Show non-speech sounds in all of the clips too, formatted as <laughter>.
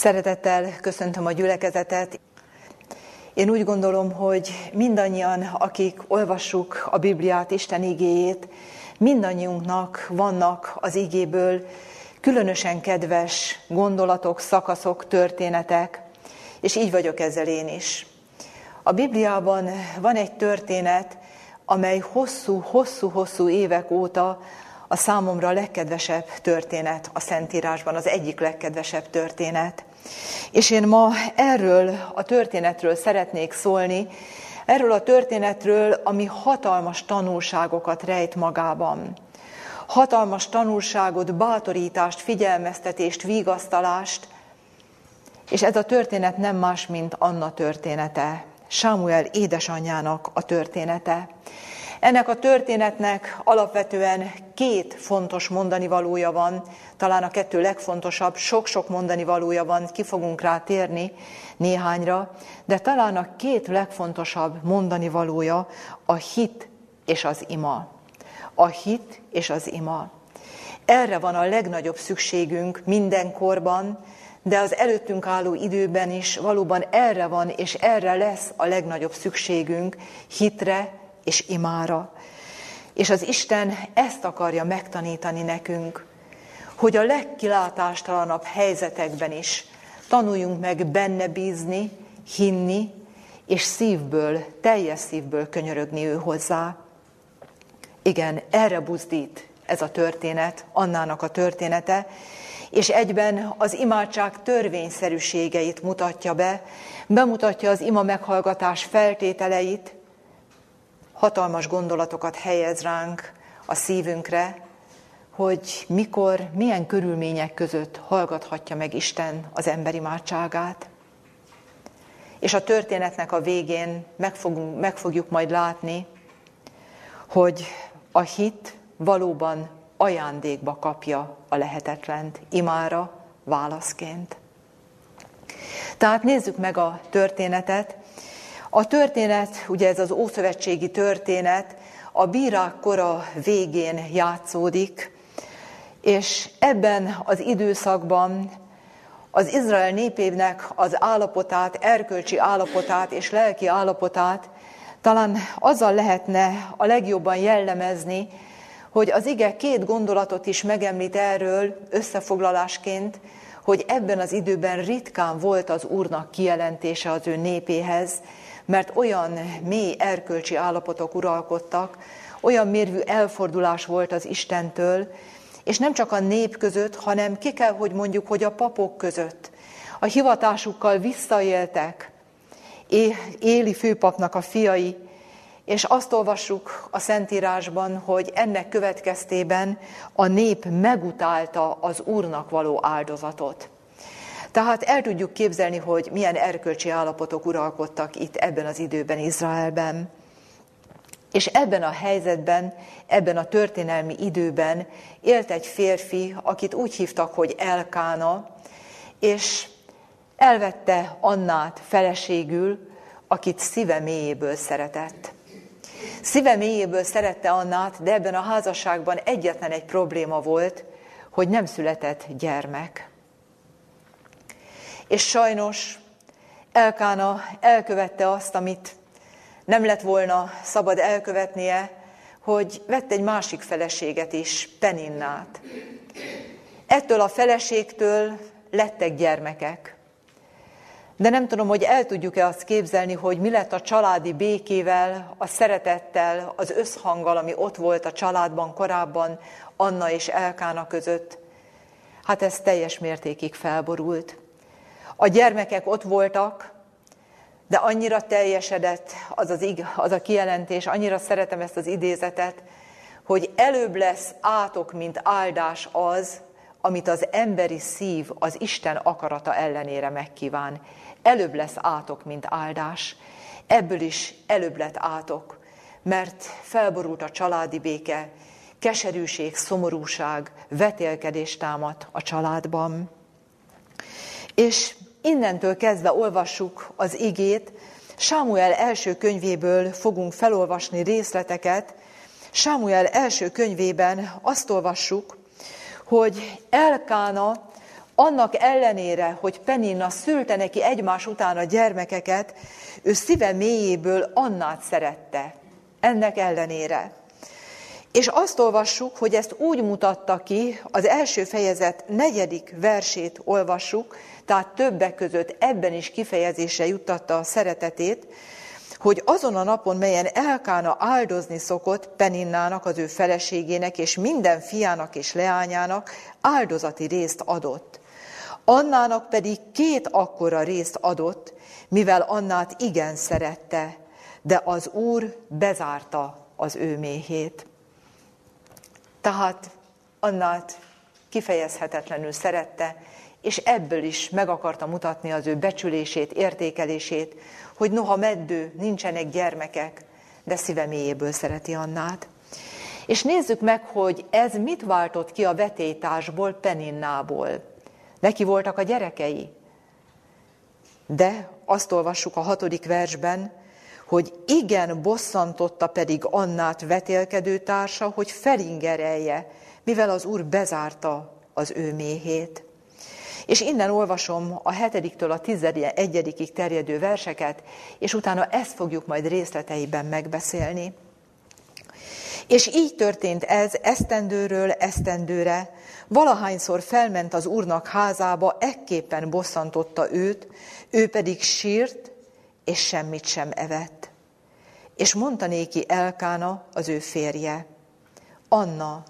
Szeretettel köszöntöm a gyülekezetet. Én úgy gondolom, hogy mindannyian, akik olvassuk a Bibliát, Isten igéjét, mindannyiunknak vannak az igéből különösen kedves gondolatok, szakaszok, történetek, és így vagyok ezzel én is. A Bibliában van egy történet, amely hosszú, hosszú-hosszú évek óta a számomra a legkedvesebb történet a Szentírásban, az egyik legkedvesebb történet. És én ma erről a történetről szeretnék szólni, erről a történetről, ami hatalmas tanulságokat rejt magában. Hatalmas tanulságot, bátorítást, figyelmeztetést, vigasztalást, és ez a történet nem más, mint Anna története, Sámuel édesanyjának a története. Ennek a történetnek alapvetően két fontos mondani valója van, talán a kettő legfontosabb, sok-sok mondani valója van, ki fogunk rá térni néhányra, de talán a két legfontosabb mondani valója a hit és az ima. A hit és az ima. Erre van a legnagyobb szükségünk mindenkorban, de az előttünk álló időben is valóban erre van, és erre lesz a legnagyobb szükségünk, hitre és imára. És az Isten ezt akarja megtanítani nekünk, hogy a legkilátástalanabb helyzetekben is tanuljunk meg benne bízni, hinni, és szívből, teljes szívből könyörögni ő hozzá. Igen, erre buzdít ez a történet, Annának a története, és egyben az imádság törvényszerűségeit mutatja be, bemutatja az ima meghallgatás feltételeit, hatalmas gondolatokat helyez ránk a szívünkre, hogy mikor, milyen körülmények között hallgathatja meg Isten az ember imádságát. És a történetnek a végén meg, fogunk, meg fogjuk majd látni, hogy a hit valóban ajándékba kapja a lehetetlent, imára válaszként. Tehát nézzük meg a történetet. A történet, ugye ez az ószövetségi történet, a bírák kora végén játszódik, és ebben az időszakban az Izrael népének az állapotát, erkölcsi állapotát és lelki állapotát talán azzal lehetne a legjobban jellemezni, hogy az ige két gondolatot is megemlít erről összefoglalásként, hogy ebben az időben ritkán volt az Úrnak kijelentése az ő népéhez, mert olyan mély erkölcsi állapotok uralkodtak, olyan mérvű elfordulás volt az Istentől, és nem csak a nép között, hanem ki kell, hogy mondjuk, hogy a papok között. A hivatásukkal visszaéltek, Éli főpapnak a fiai, és azt olvassuk a Szentírásban, hogy ennek következtében a nép megutálta az Úrnak való áldozatot. Tehát el tudjuk képzelni, hogy milyen erkölcsi állapotok uralkodtak itt ebben az időben Izraelben. És ebben a helyzetben, ebben a történelmi időben élt egy férfi, akit úgy hívtak, hogy Elkána, és elvette Annát feleségül, akit szíve mélyéből szeretett. Szíve mélyéből szerette Annát, de ebben a házasságban egyetlen egy probléma volt, hogy nem született gyermek. És sajnos Elkána elkövette azt, amit nem lett volna szabad elkövetnie, hogy vett egy másik feleséget is, Peninnát. Ettől a feleségtől lettek gyermekek. De nem tudom, hogy el tudjuk-e azt képzelni, hogy mi lett a családi békével, a szeretettel, az összhanggal, ami ott volt a családban korábban, Anna és Elkána között. Hát ez teljes mértékig felborult. A gyermekek ott voltak, de annyira teljesedett az, az, az a kijelentés, annyira szeretem ezt az idézetet, hogy előbb lesz átok, mint áldás az, amit az emberi szív az Isten akarata ellenére megkíván. Előbb lesz átok, mint áldás. Ebből is előbb lett átok, mert felborult a családi béke, keserűség, szomorúság, vetélkedés támad a családban. És innentől kezdve olvassuk az igét, Sámuel első könyvéből fogunk felolvasni részleteket. Sámuel első könyvében azt olvassuk, hogy Elkána annak ellenére, hogy Peninna szülte neki egymás után a gyermekeket, ő szíve mélyéből Annát szerette. Ennek ellenére. És azt olvassuk, hogy ezt úgy mutatta ki, az első fejezet negyedik versét olvassuk, tehát többek között ebben is kifejezésre juttatta a szeretetét, hogy azon a napon, melyen Elkána áldozni szokott Peninnának, az ő feleségének és minden fiának és leányának áldozati részt adott. Annának pedig két akkora részt adott, mivel Annát igen szerette, de az Úr bezárta az ő méhét. Tehát Annát kifejezhetetlenül szerette, és ebből is meg akarta mutatni az ő becsülését, értékelését, hogy noha meddő, nincsenek gyermekek, de szíve mélyéből szereti Annát. És nézzük meg, hogy ez mit váltott ki a vetétásból, Peninnából. Neki voltak a gyerekei. De azt olvassuk a hatodik versben, hogy igen bosszantotta pedig Annát vetélkedő társa, hogy felingerelje, mivel az Úr bezárta az ő méhét. És innen olvasom a hetediktől a tizenegyedikig terjedő verseket, és utána ezt fogjuk majd részleteiben megbeszélni. És így történt ez esztendőről esztendőre, valahányszor felment az úrnak házába, ekképpen bosszantotta őt, ő pedig sírt, és semmit sem evett. És mondta néki Elkána, az ő férje, Anna,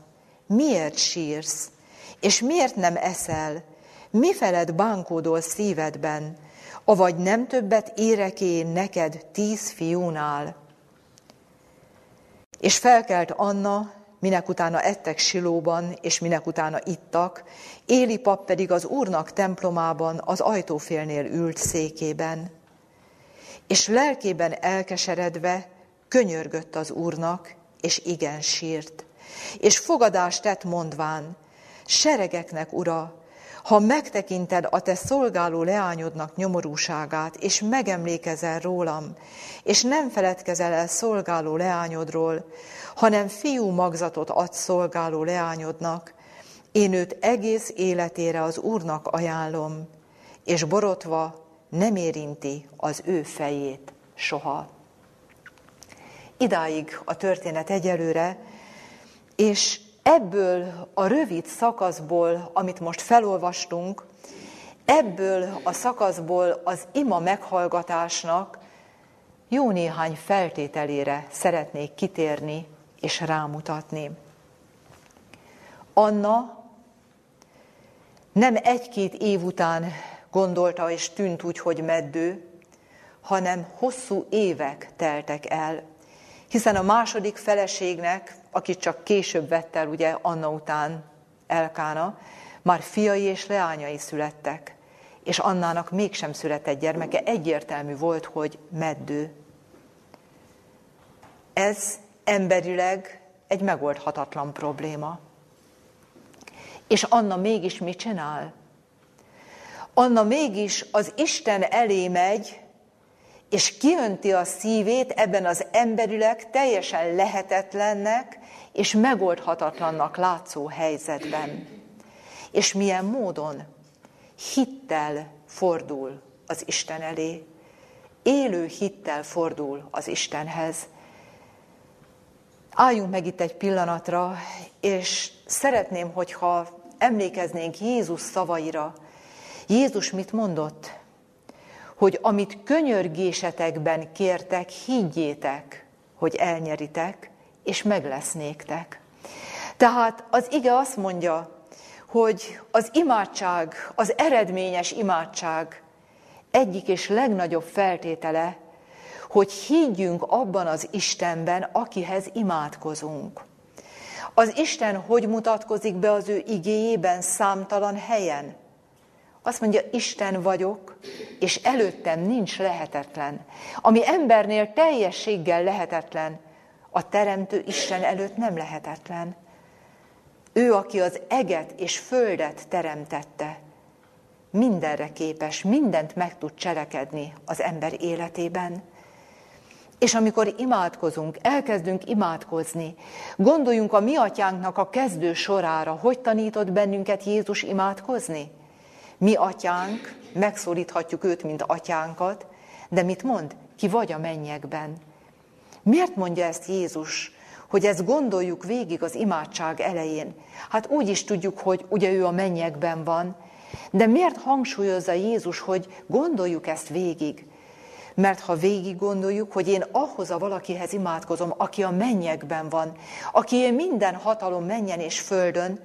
miért sírsz, és miért nem eszel, mi feled bánkódol szívedben, avagy nem többet érek én neked tíz fiúnál? És felkelt Anna, minek utána ettek Silóban, és minek utána ittak, Éli pap pedig az úrnak templomában az ajtófélnél ült székében. És lelkében elkeseredve könyörgött az úrnak, és igen sírt. És fogadást tett mondván, seregeknek, ura, ha megtekinted a te szolgáló leányodnak nyomorúságát, és megemlékezel rólam, és nem feledkezel el szolgáló leányodról, hanem fiú magzatot ad szolgáló leányodnak, én őt egész életére az Úrnak ajánlom, és borotva nem érinti az ő fejét soha. Idáig a történet egyelőre, és ebből a rövid szakaszból, amit most felolvastunk, ebből a szakaszból az ima meghallgatásnak jó néhány feltételére szeretnék kitérni és rámutatni. Anna nem egy-két év után gondolta és tűnt úgy, hogy meddő, hanem hosszú évek teltek el, hiszen a második feleségnek akit csak később vett el, ugye Anna után Elkána, már fiai és leányai születtek, és Annának mégsem született gyermeke, egyértelmű volt, hogy meddő. Ez emberileg egy megoldhatatlan probléma. És Anna mégis mit csinál? Anna mégis az Isten elé megy, és kiönti a szívét ebben az emberileg teljesen lehetetlennek és megoldhatatlannak látszó helyzetben. És milyen módon? Hittel fordul az Isten elé. Élő hittel fordul az Istenhez. Álljunk meg itt egy pillanatra, és szeretném, hogyha emlékeznénk Jézus szavaira. Jézus mit mondott? hogy amit könyörgésetekben kértek, higgyétek, hogy elnyeritek, és meg lesz néktek. Tehát az ige azt mondja, hogy az imádság, az eredményes imádság egyik és legnagyobb feltétele, hogy higgyünk abban az Istenben, akihez imádkozunk. Az Isten hogy mutatkozik be az ő igéjében számtalan helyen? Azt mondja, Isten vagyok, és előttem nincs lehetetlen. Ami embernél teljességgel lehetetlen, a Teremtő Isten előtt nem lehetetlen. Ő, aki az eget és földet teremtette, mindenre képes, mindent meg tud cselekedni az ember életében. És amikor imádkozunk, elkezdünk imádkozni, gondoljunk a mi atyánknak a kezdő sorára, hogy tanított bennünket Jézus imádkozni? Mi atyánk, megszólíthatjuk őt, mint atyánkat, de mit mond? Ki vagy a mennyekben. Miért mondja ezt Jézus? Hogy ezt gondoljuk végig az imádság elején. Hát úgy is tudjuk, hogy ugye ő a mennyekben van, de miért hangsúlyozza Jézus, hogy gondoljuk ezt végig? Mert ha végig gondoljuk, hogy én ahhoz a valakihez imádkozom, aki a mennyekben van, aki minden hatalom menjen és földön,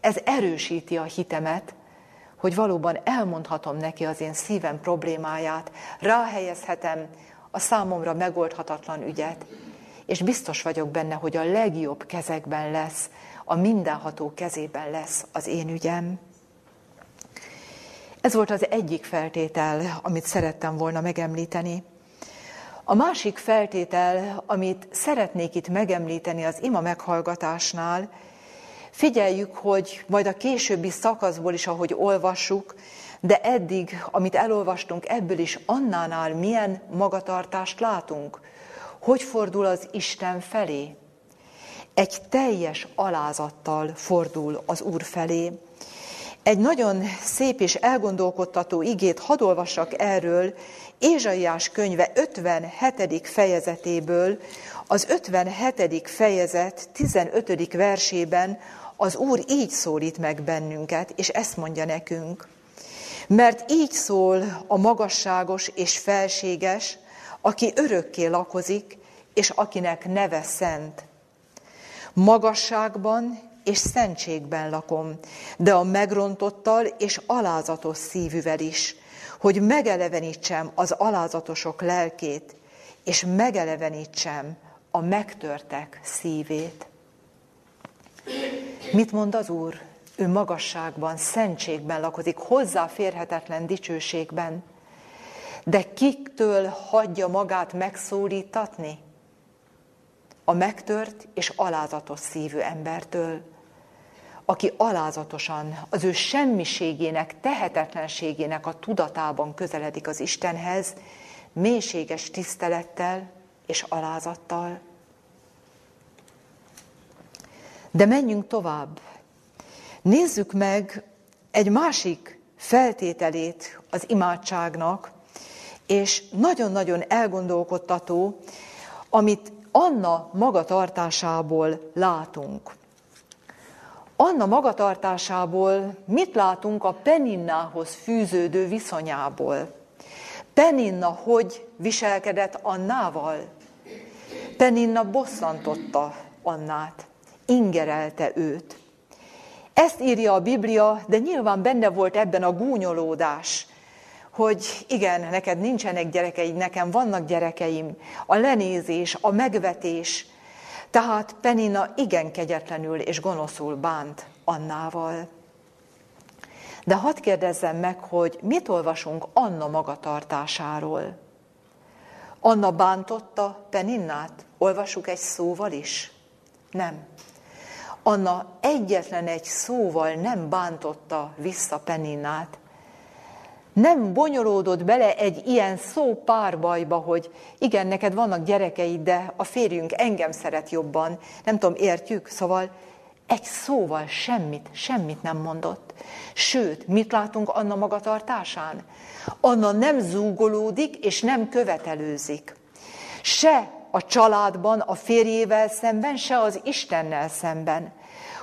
ez erősíti a hitemet, hogy valóban elmondhatom neki az én szívem problémáját, ráhelyezhetem a számomra megoldhatatlan ügyet, és biztos vagyok benne, hogy a legjobb kezekben lesz, a mindenható kezében lesz az én ügyem. Ez volt az egyik feltétel, amit szerettem volna megemlíteni. A másik feltétel, amit szeretnék itt megemlíteni az ima meghallgatásnál, figyeljük, hogy majd a későbbi szakaszból is, ahogy olvassuk, de eddig, amit elolvastunk, ebből is annánál milyen magatartást látunk. Hogy fordul az Isten felé? Egy teljes alázattal fordul az Úr felé. Egy nagyon szép és elgondolkodtató igét hadd olvassak erről, Ézsaiás könyve 57. fejezetéből, az 57. fejezet 15. versében az Úr így szólít meg bennünket, és ezt mondja nekünk. Mert így szól a magasságos és felséges, aki örökké lakozik, és akinek neve szent. Magasságban és szentségben lakom, de a megrontottal és alázatos szívűvel is, hogy megelevenítsem az alázatosok lelkét, és megelevenítsem a megtörtek szívét. Mit mond az Úr? Ő magasságban, szentségben lakozik, hozzáférhetetlen dicsőségben. De kiktől hagyja magát megszólítatni? A megtört és alázatos szívű embertől, aki alázatosan az ő semmiségének, tehetetlenségének a tudatában közeledik az Istenhez, mélységes tisztelettel és alázattal. De menjünk tovább. Nézzük meg egy másik feltételét az imádságnak, és nagyon-nagyon elgondolkodtató, amit Anna magatartásából látunk. Anna magatartásából mit látunk a Peninnához fűződő viszonyából? Peninna hogy viselkedett Annával? Peninna bosszantotta Annát ingerelte őt. Ezt írja a Biblia, de nyilván benne volt ebben a gúnyolódás, hogy igen, neked nincsenek gyerekeid, nekem vannak gyerekeim, a lenézés, a megvetés. Tehát Penina igen kegyetlenül és gonoszul bánt Annával. De hadd kérdezzem meg, hogy mit olvasunk Anna magatartásáról? Anna bántotta Peninnát? Olvasuk egy szóval is? Nem. Anna egyetlen egy szóval nem bántotta vissza Peninát. Nem bonyolódott bele egy ilyen szó párbajba, hogy igen, neked vannak gyerekeid, de a férjünk engem szeret jobban. Nem tudom, értjük? Szóval egy szóval semmit, semmit nem mondott. Sőt, mit látunk Anna magatartásán? Anna nem zúgolódik és nem követelőzik. Se a családban, a férjével szemben, se az Istennel szemben.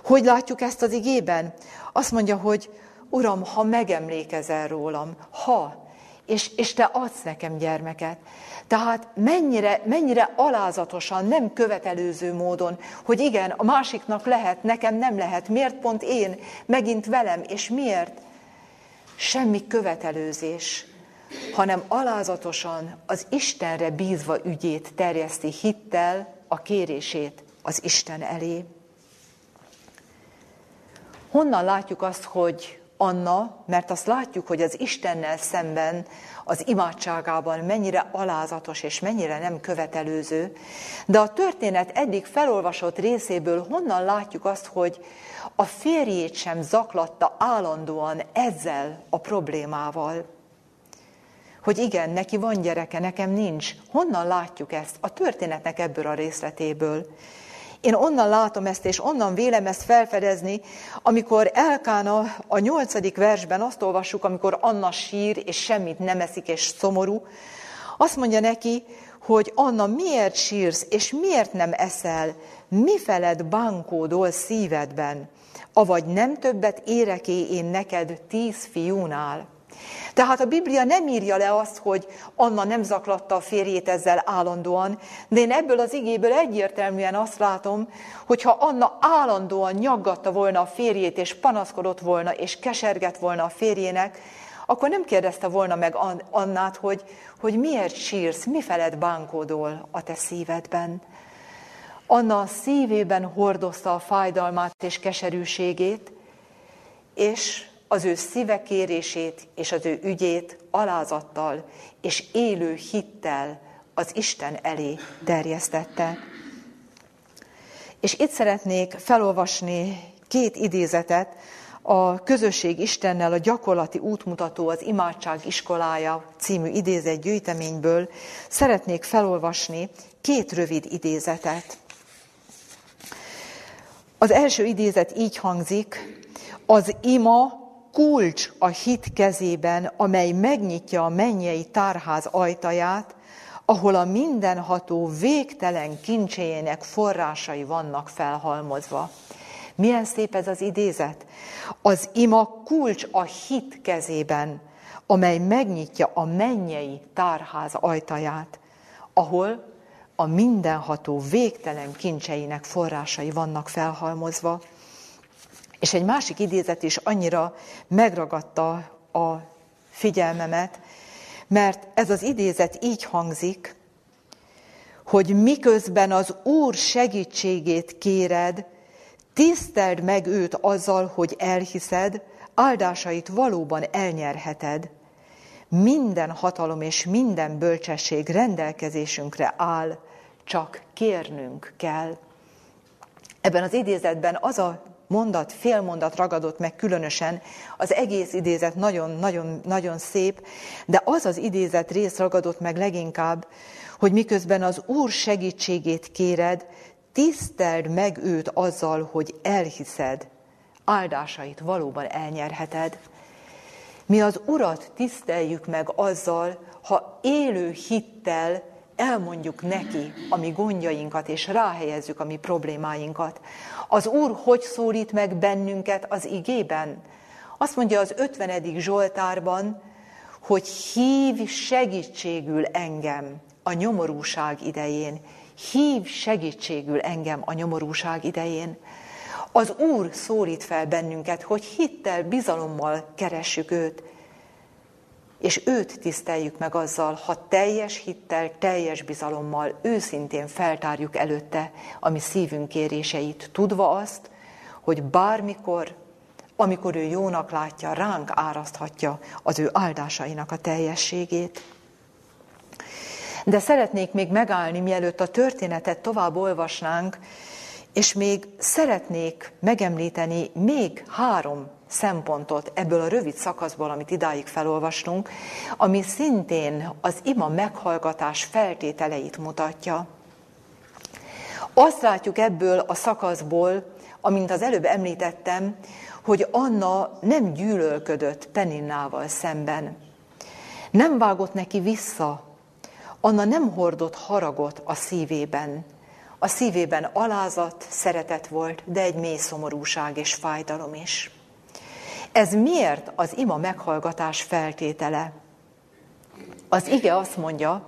Hogy látjuk ezt az igében? Azt mondja, hogy Uram, ha megemlékezel rólam, ha, és, és te adsz nekem gyermeket. Tehát mennyire, mennyire alázatosan, nem követelőző módon, hogy igen, a másiknak lehet, nekem nem lehet, miért pont én, megint velem, és miért? Semmi követelőzés, hanem alázatosan az Istenre bízva ügyét terjeszti hittel a kérését az Isten elé. Honnan látjuk azt, hogy Anna, mert azt látjuk, hogy az Istennel szemben az imádságában mennyire alázatos és mennyire nem követelőző, de a történet eddig felolvasott részéből honnan látjuk azt, hogy a férjét sem zaklatta állandóan ezzel a problémával hogy igen, neki van gyereke, nekem nincs. Honnan látjuk ezt? A történetnek ebből a részletéből. Én onnan látom ezt, és onnan vélem ezt felfedezni, amikor Elkána a nyolcadik versben azt olvassuk, amikor Anna sír, és semmit nem eszik, és szomorú, azt mondja neki, hogy Anna, miért sírsz, és miért nem eszel? Mi feled bánkódol szívedben? Avagy nem többet éreké én neked tíz fiúnál? Tehát a Biblia nem írja le azt, hogy Anna nem zaklatta a férjét ezzel állandóan, de én ebből az igéből egyértelműen azt látom, hogy ha Anna állandóan nyaggatta volna a férjét, és panaszkodott volna, és kesergett volna a férjének, akkor nem kérdezte volna meg Annát, hogy, hogy miért sírsz, mi feled bánkódol a te szívedben. Anna szívében hordozta a fájdalmát és keserűségét, és az ő szíve kérését és az ő ügyét alázattal és élő hittel az Isten elé terjesztette. És itt szeretnék felolvasni két idézetet, a Közösség Istennel a gyakorlati útmutató az Imádság iskolája című idézet gyűjteményből szeretnék felolvasni két rövid idézetet. Az első idézet így hangzik, az ima kulcs a hit kezében, amely megnyitja a mennyei tárház ajtaját, ahol a mindenható végtelen kincséjének forrásai vannak felhalmozva. Milyen szép ez az idézet? Az ima kulcs a hit kezében, amely megnyitja a mennyei tárház ajtaját, ahol a mindenható végtelen kincseinek forrásai vannak felhalmozva. És egy másik idézet is annyira megragadta a figyelmemet, mert ez az idézet így hangzik, hogy miközben az Úr segítségét kéred, tiszteld meg őt azzal, hogy elhiszed, áldásait valóban elnyerheted. Minden hatalom és minden bölcsesség rendelkezésünkre áll, csak kérnünk kell. Ebben az idézetben az a mondat, fél mondat ragadott meg különösen, az egész idézet nagyon-nagyon szép, de az az idézet rész ragadott meg leginkább, hogy miközben az Úr segítségét kéred, tiszteld meg őt azzal, hogy elhiszed, áldásait valóban elnyerheted. Mi az Urat tiszteljük meg azzal, ha élő hittel elmondjuk neki a mi gondjainkat, és ráhelyezzük a mi problémáinkat. Az Úr hogy szólít meg bennünket az igében? Azt mondja az 50. Zsoltárban, hogy hív segítségül engem a nyomorúság idején. Hív segítségül engem a nyomorúság idején. Az Úr szólít fel bennünket, hogy hittel, bizalommal keressük őt, és őt tiszteljük meg azzal, ha teljes hittel, teljes bizalommal, őszintén feltárjuk előtte a mi szívünk kéréseit, tudva azt, hogy bármikor, amikor ő jónak látja, ránk áraszthatja az ő áldásainak a teljességét. De szeretnék még megállni, mielőtt a történetet tovább olvasnánk, és még szeretnék megemlíteni még három szempontot ebből a rövid szakaszból, amit idáig felolvastunk, ami szintén az ima meghallgatás feltételeit mutatja. Azt látjuk ebből a szakaszból, amint az előbb említettem, hogy Anna nem gyűlölködött Peninnával szemben. Nem vágott neki vissza. Anna nem hordott haragot a szívében. A szívében alázat, szeretet volt, de egy mély szomorúság és fájdalom is. Ez miért az ima meghallgatás feltétele? Az ige azt mondja,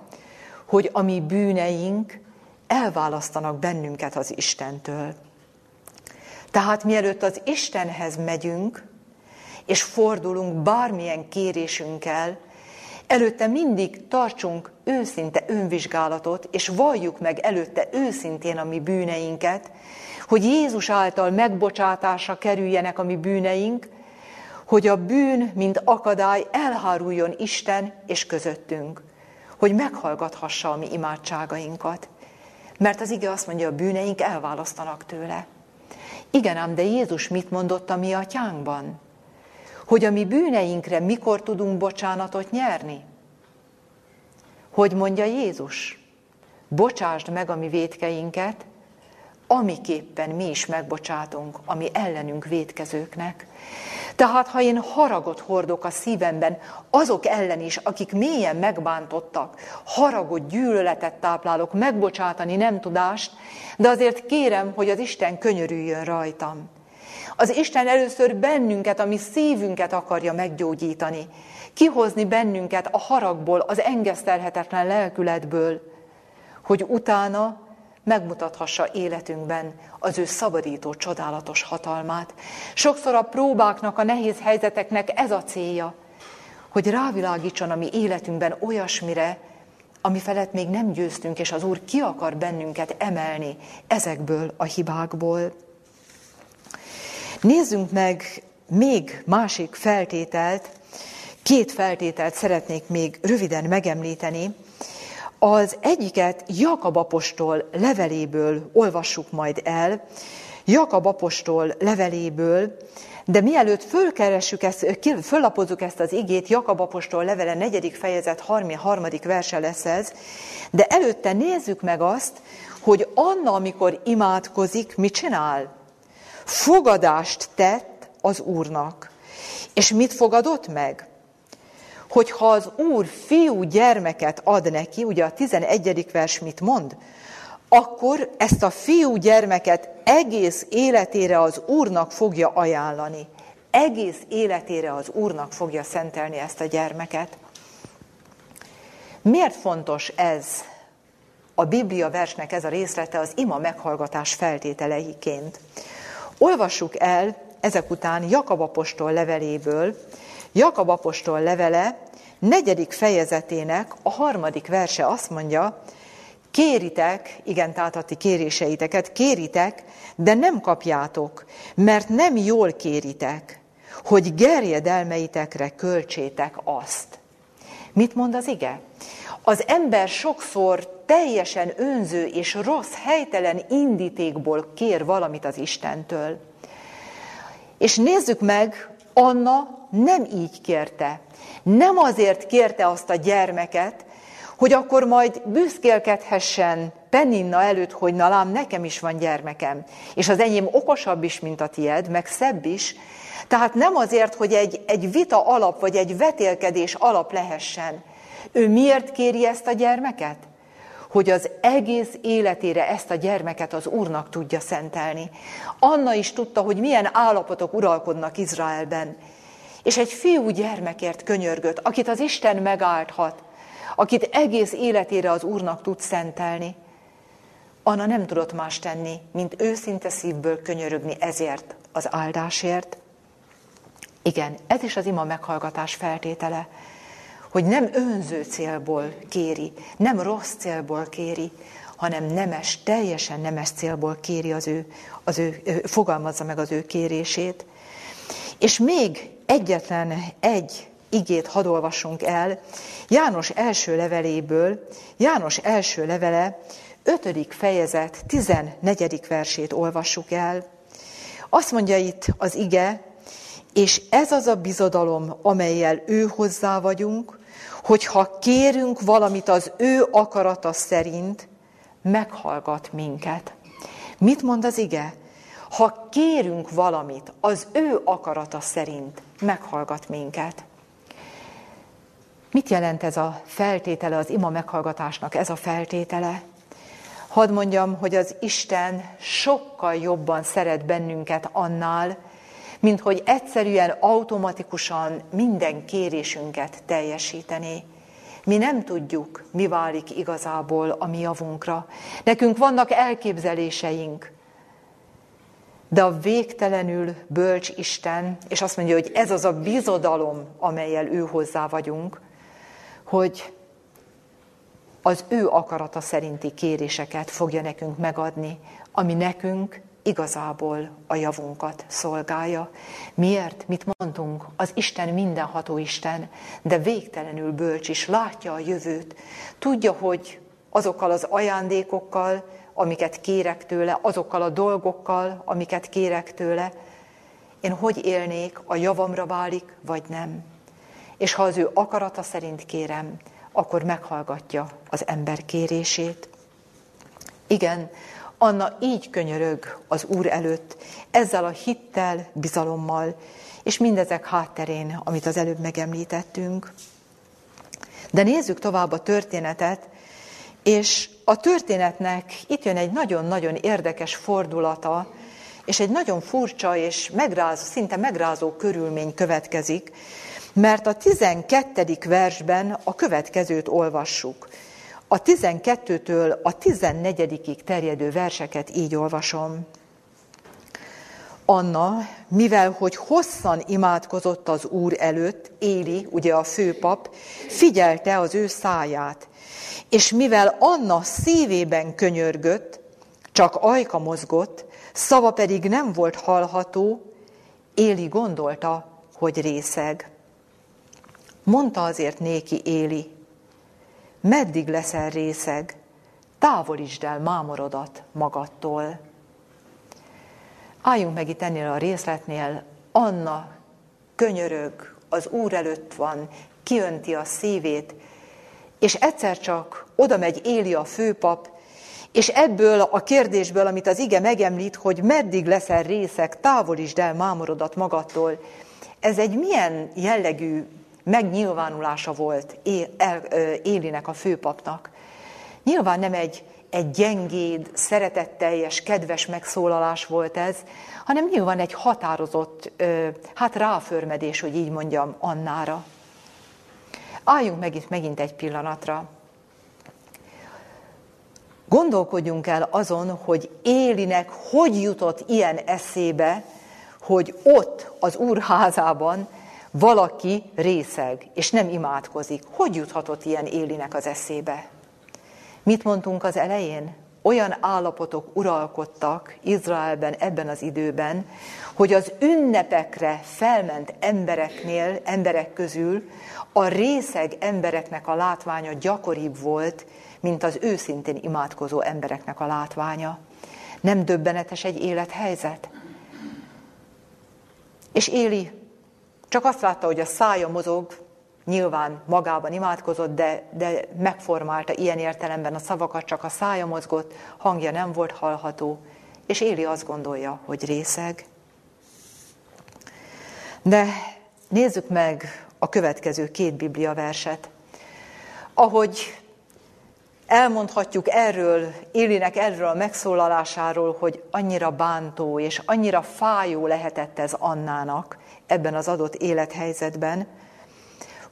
hogy a mi bűneink elválasztanak bennünket az Istentől. Tehát mielőtt az Istenhez megyünk, és fordulunk bármilyen kérésünkkel, előtte mindig tartsunk őszinte önvizsgálatot, és valljuk meg előtte őszintén a mi bűneinket, hogy Jézus által megbocsátásra kerüljenek a mi bűneink, hogy a bűn, mint akadály elháruljon Isten és közöttünk, hogy meghallgathassa a mi imádságainkat. Mert az ige azt mondja, a bűneink elválasztanak tőle. Igen ám, de Jézus mit mondott a mi atyánkban? Hogy a mi bűneinkre mikor tudunk bocsánatot nyerni? Hogy mondja Jézus? Bocsásd meg a mi védkeinket, amiképpen mi is megbocsátunk, ami ellenünk védkezőknek. Tehát ha én haragot hordok a szívemben, azok ellen is, akik mélyen megbántottak, haragot, gyűlöletet táplálok, megbocsátani nem tudást, de azért kérem, hogy az Isten könyörüljön rajtam. Az Isten először bennünket, ami szívünket akarja meggyógyítani, kihozni bennünket a haragból, az engesztelhetetlen lelkületből, hogy utána megmutathassa életünkben az ő szabadító, csodálatos hatalmát. Sokszor a próbáknak, a nehéz helyzeteknek ez a célja, hogy rávilágítson a mi életünkben olyasmire, ami felett még nem győztünk, és az Úr ki akar bennünket emelni ezekből a hibákból. Nézzünk meg még másik feltételt, két feltételt szeretnék még röviden megemlíteni, az egyiket Jakab apostol leveléből olvassuk majd el, Jakab apostol leveléből, de mielőtt fölkeressük ezt, föllapozzuk ezt az igét, Jakab apostol levele negyedik fejezet harmadik verse lesz ez, de előtte nézzük meg azt, hogy Anna, amikor imádkozik, mit csinál? Fogadást tett az Úrnak. És mit fogadott meg? Hogy ha az Úr fiú gyermeket ad neki, ugye a 11. vers mit mond, akkor ezt a fiú gyermeket egész életére az Úrnak fogja ajánlani. Egész életére az Úrnak fogja szentelni ezt a gyermeket. Miért fontos ez a Biblia versnek ez a részlete az ima meghallgatás feltételeiként? Olvassuk el ezek után Jakab apostol leveléből, Jakab apostol levele negyedik fejezetének a harmadik verse azt mondja, kéritek, igen, tehát a kéréseiteket, kéritek, de nem kapjátok, mert nem jól kéritek, hogy gerjedelmeitekre költsétek azt. Mit mond az ige? Az ember sokszor teljesen önző és rossz, helytelen indítékból kér valamit az Istentől. És nézzük meg, Anna nem így kérte. Nem azért kérte azt a gyermeket, hogy akkor majd büszkélkedhessen Peninna előtt, hogy na lám, nekem is van gyermekem, és az enyém okosabb is, mint a tied, meg szebb is. Tehát nem azért, hogy egy, egy vita alap, vagy egy vetélkedés alap lehessen. Ő miért kéri ezt a gyermeket? Hogy az egész életére ezt a gyermeket az Úrnak tudja szentelni. Anna is tudta, hogy milyen állapotok uralkodnak Izraelben, és egy fiú gyermekért könyörgött, akit az Isten megáldhat, akit egész életére az Úrnak tud szentelni. Anna nem tudott más tenni, mint őszinte szívből könyörögni ezért az áldásért. Igen, ez is az ima meghallgatás feltétele, hogy nem önző célból kéri, nem rossz célból kéri, hanem nemes, teljesen nemes célból kéri az ő, az ő, fogalmazza meg az ő kérését. És még egyetlen egy igét hadd olvassunk el, János első leveléből, János első levele, 5. fejezet, 14. versét olvassuk el. Azt mondja itt az ige, és ez az a bizodalom, amelyel ő hozzá vagyunk, hogyha kérünk valamit az ő akarata szerint, meghallgat minket. Mit mond az ige? Ha kérünk valamit az ő akarata szerint, meghallgat minket. Mit jelent ez a feltétele az ima meghallgatásnak, ez a feltétele? Hadd mondjam, hogy az Isten sokkal jobban szeret bennünket annál, mint hogy egyszerűen automatikusan minden kérésünket teljesíteni. Mi nem tudjuk, mi válik igazából a mi javunkra. Nekünk vannak elképzeléseink, de a végtelenül bölcs Isten, és azt mondja, hogy ez az a bizodalom, amelyel ő hozzá vagyunk, hogy az ő akarata szerinti kéréseket fogja nekünk megadni, ami nekünk igazából a javunkat szolgálja. Miért? Mit mondtunk? Az Isten mindenható Isten, de végtelenül bölcs is, látja a jövőt. Tudja, hogy azokkal az ajándékokkal, amiket kérek tőle, azokkal a dolgokkal, amiket kérek tőle, én hogy élnék, a javamra válik, vagy nem. És ha az ő akarata szerint kérem, akkor meghallgatja az ember kérését. Igen, Anna így könyörög az Úr előtt, ezzel a hittel, bizalommal, és mindezek hátterén, amit az előbb megemlítettünk. De nézzük tovább a történetet, és a történetnek itt jön egy nagyon-nagyon érdekes fordulata, és egy nagyon furcsa és megrázó, szinte megrázó körülmény következik, mert a 12. versben a következőt olvassuk. A 12-től a 14 terjedő verseket így olvasom. Anna, mivel hogy hosszan imádkozott az Úr előtt, Éli, ugye a főpap, figyelte az ő száját, és mivel Anna szívében könyörgött, csak ajka mozgott, szava pedig nem volt hallható, Éli gondolta, hogy részeg. Mondta azért néki Éli, meddig leszel részeg, távolítsd el mámorodat magadtól. Álljunk meg itt ennél a részletnél, Anna könyörög, az Úr előtt van, kiönti a szívét, és egyszer csak oda megy Éli a főpap, és ebből a kérdésből, amit az ige megemlít, hogy meddig leszel részek, távolítsd el mámorodat magadtól, ez egy milyen jellegű megnyilvánulása volt Élinek, a főpapnak. Nyilván nem egy, egy gyengéd, szeretetteljes, kedves megszólalás volt ez, hanem nyilván egy határozott, hát ráförmedés, hogy így mondjam, Annára. Álljunk meg itt megint egy pillanatra. Gondolkodjunk el azon, hogy Élinek hogy jutott ilyen eszébe, hogy ott az úrházában valaki részeg, és nem imádkozik. Hogy juthatott ilyen Élinek az eszébe? Mit mondtunk az elején? Olyan állapotok uralkodtak Izraelben ebben az időben, hogy az ünnepekre felment embereknél, emberek közül a részeg embereknek a látványa gyakoribb volt, mint az őszintén imádkozó embereknek a látványa. Nem döbbenetes egy élethelyzet? És Éli csak azt látta, hogy a szája mozog, nyilván magában imádkozott, de, de megformálta ilyen értelemben a szavakat, csak a szája mozgott, hangja nem volt hallható, és Éli azt gondolja, hogy részeg. De nézzük meg a következő két biblia verset. Ahogy elmondhatjuk erről, Élinek erről a megszólalásáról, hogy annyira bántó és annyira fájó lehetett ez Annának ebben az adott élethelyzetben.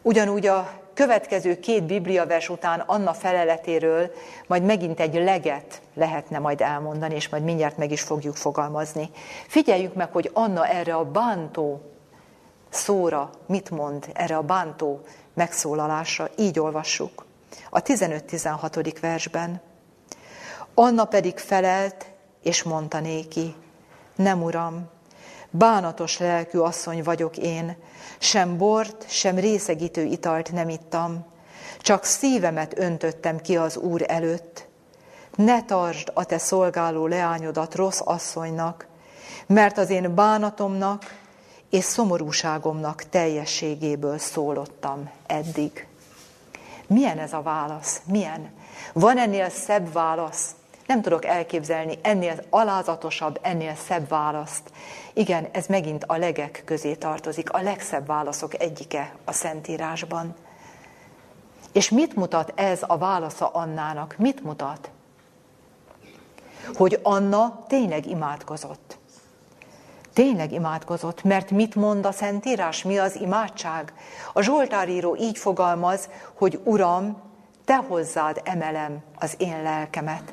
Ugyanúgy a következő két bibliavers után Anna feleletéről majd megint egy leget lehetne majd elmondani, és majd mindjárt meg is fogjuk fogalmazni. Figyeljük meg, hogy Anna erre a bántó szóra mit mond, erre a bántó megszólalásra. Így olvassuk a 15-16. versben. Anna pedig felelt, és mondta néki, nem uram, bánatos lelkű asszony vagyok én, sem bort, sem részegítő italt nem ittam, csak szívemet öntöttem ki az Úr előtt. Ne tartsd a te szolgáló leányodat rossz asszonynak, mert az én bánatomnak és szomorúságomnak teljességéből szólottam eddig. Milyen ez a válasz? Milyen? Van ennél szebb válasz? Nem tudok elképzelni ennél alázatosabb, ennél szebb választ. Igen, ez megint a legek közé tartozik, a legszebb válaszok egyike a Szentírásban. És mit mutat ez a válasza Annának? Mit mutat? Hogy Anna tényleg imádkozott. Tényleg imádkozott, mert mit mond a Szentírás? Mi az imádság? A Zsoltáríró így fogalmaz, hogy Uram, te hozzád emelem az én lelkemet.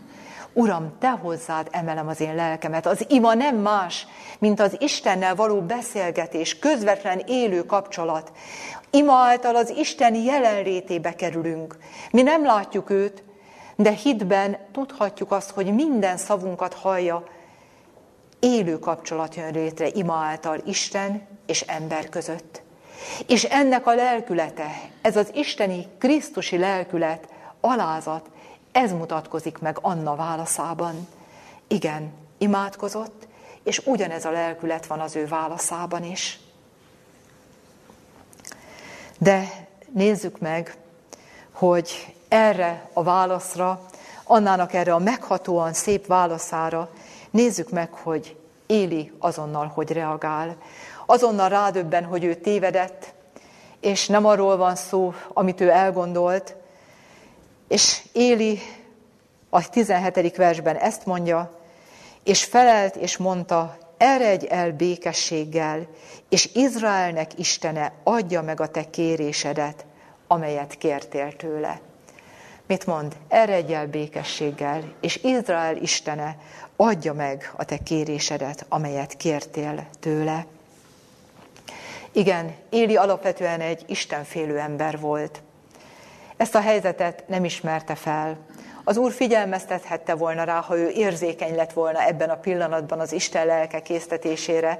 Uram, te hozzád emelem az én lelkemet. Az ima nem más, mint az Istennel való beszélgetés, közvetlen élő kapcsolat. Ima által az Isten jelenlétébe kerülünk. Mi nem látjuk őt, de hitben tudhatjuk azt, hogy minden szavunkat hallja, élő kapcsolat jön létre ima által Isten és ember között. És ennek a lelkülete, ez az isteni, krisztusi lelkület, alázat, ez mutatkozik meg Anna válaszában. Igen, imádkozott, és ugyanez a lelkület van az ő válaszában is. De nézzük meg, hogy erre a válaszra Annának erre a meghatóan szép válaszára nézzük meg, hogy Éli azonnal hogy reagál. Azonnal rádöbben, hogy ő tévedett, és nem arról van szó, amit ő elgondolt. És Éli a 17. versben ezt mondja, és felelt és mondta, eredj el békességgel, és Izraelnek Istene adja meg a te kérésedet, amelyet kértél tőle. Mit mond? Eredj el békességgel, és Izrael Istene adja meg a te kérésedet, amelyet kértél tőle. Igen, Éli alapvetően egy istenfélő ember volt. Ezt a helyzetet nem ismerte fel. Az Úr figyelmeztethette volna rá, ha ő érzékeny lett volna ebben a pillanatban az Isten lelke késztetésére.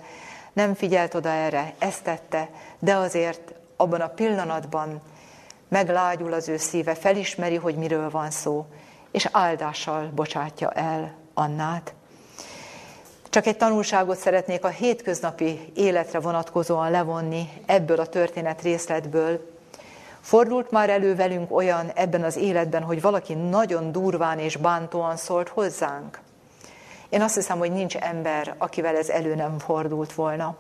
Nem figyelt oda erre, ezt tette, de azért abban a pillanatban meglágyul az ő szíve, felismeri, hogy miről van szó, és áldással bocsátja el Annát. Csak egy tanulságot szeretnék a hétköznapi életre vonatkozóan levonni ebből a történet részletből. Fordult már elő velünk olyan ebben az életben, hogy valaki nagyon durván és bántóan szólt hozzánk? Én azt hiszem, hogy nincs ember, akivel ez elő nem fordult volna.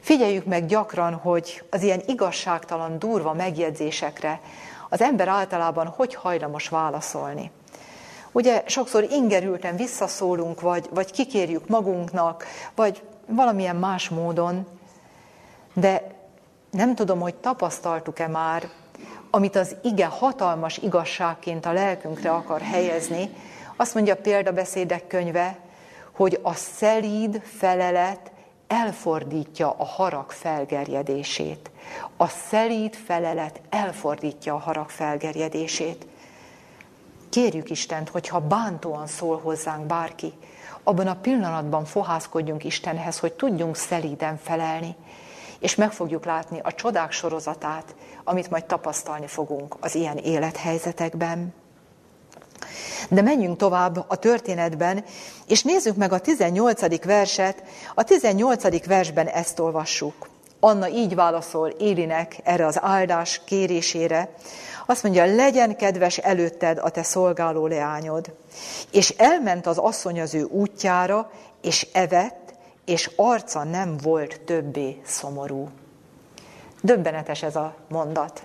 Figyeljük meg gyakran, hogy az ilyen igazságtalan, durva megjegyzésekre az ember általában hogy hajlamos válaszolni. Ugye sokszor ingerülten visszaszólunk, vagy, vagy kikérjük magunknak, vagy valamilyen más módon, de nem tudom, hogy tapasztaltuk-e már, amit az ige hatalmas igazságként a lelkünkre akar helyezni, azt mondja a példabeszédek könyve, hogy a szelíd felelet elfordítja a harag felgerjedését. A szelíd felelet elfordítja a harag felgerjedését. Kérjük Istent, hogyha bántóan szól hozzánk bárki, abban a pillanatban fohászkodjunk Istenhez, hogy tudjunk szelíden felelni, és meg fogjuk látni a csodák sorozatát, amit majd tapasztalni fogunk az ilyen élethelyzetekben. De menjünk tovább a történetben, és nézzük meg a 18. verset. A 18. versben ezt olvassuk. Anna így válaszol Élinek erre az áldás kérésére. Azt mondja, legyen kedves előtted a te szolgáló leányod. És elment az asszony az ő útjára, és evett, és arca nem volt többé szomorú. Döbbenetes ez a mondat.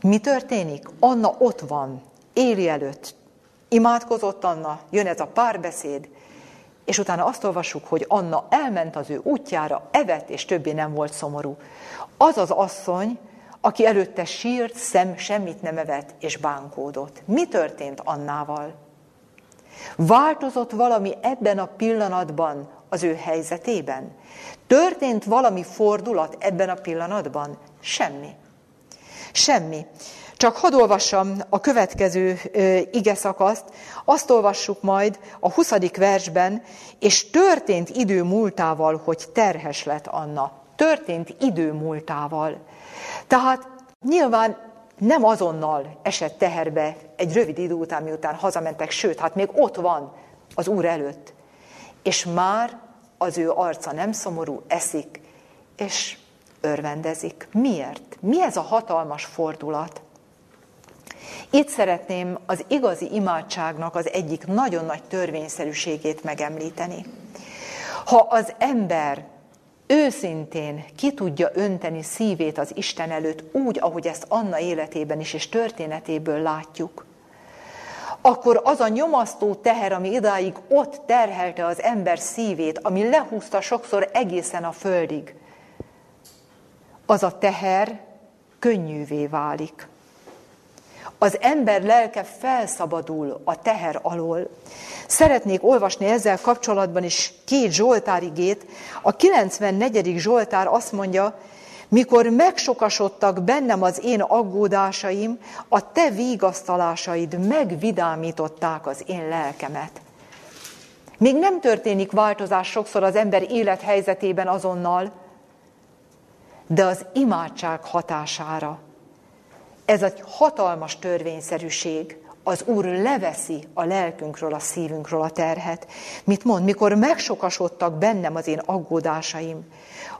Mi történik? Anna ott van, Éli előtt, Imádkozott Anna, jön ez a párbeszéd, és utána azt olvassuk, hogy Anna elment az ő útjára, evett, és többé nem volt szomorú. Az az asszony, aki előtte sírt, szem, semmit nem evett, és bánkódott. Mi történt Annával? Változott valami ebben a pillanatban az ő helyzetében? Történt valami fordulat ebben a pillanatban? Semmi. Semmi. Csak hadd olvassam a következő ige szakaszt, azt olvassuk majd a 20. versben, és történt idő múltával, hogy terhes lett Anna. Történt idő múltával. Tehát nyilván nem azonnal esett teherbe egy rövid idő után, miután hazamentek, sőt, hát még ott van az Úr előtt. És már az ő arca nem szomorú, eszik, és örvendezik. Miért? Mi ez a hatalmas fordulat? Itt szeretném az igazi imádságnak az egyik nagyon nagy törvényszerűségét megemlíteni. Ha az ember őszintén ki tudja önteni szívét az Isten előtt úgy, ahogy ezt Anna életében is és történetéből látjuk, akkor az a nyomasztó teher, ami idáig ott terhelte az ember szívét, ami lehúzta sokszor egészen a földig, az a teher könnyűvé válik az ember lelke felszabadul a teher alól. Szeretnék olvasni ezzel kapcsolatban is két Zsoltárigét. A 94. Zsoltár azt mondja, mikor megsokasodtak bennem az én aggódásaim, a te vigasztalásaid megvidámították az én lelkemet. Még nem történik változás sokszor az ember élethelyzetében azonnal, de az imádság hatására ez egy hatalmas törvényszerűség. az Úr leveszi a lelkünkről, a szívünkről a terhet. Mit mond? Mikor megsokasodtak bennem az én aggódásaim,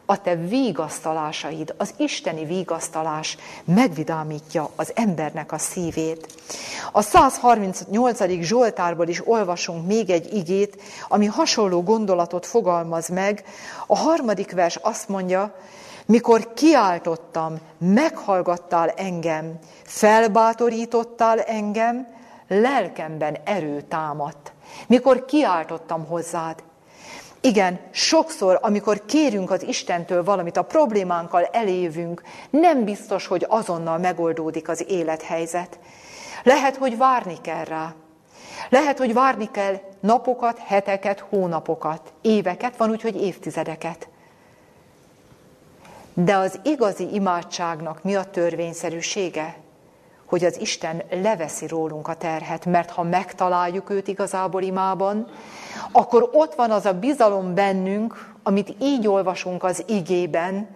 a te vigasztalásaid, az isteni vigasztalás megvidámítja az embernek a szívét. A 138. Zsoltárból is olvasunk még egy igét, ami hasonló gondolatot fogalmaz meg. A harmadik vers azt mondja, mikor kiáltottam, meghallgattál engem, felbátorítottál engem, lelkemben erő támadt. Mikor kiáltottam hozzád, igen, sokszor, amikor kérünk az Istentől valamit, a problémánkkal elévünk, nem biztos, hogy azonnal megoldódik az élethelyzet. Lehet, hogy várni kell rá. Lehet, hogy várni kell napokat, heteket, hónapokat, éveket, van úgy, hogy évtizedeket. De az igazi imádságnak mi a törvényszerűsége? Hogy az Isten leveszi rólunk a terhet, mert ha megtaláljuk őt igazából imában, akkor ott van az a bizalom bennünk, amit így olvasunk az igében,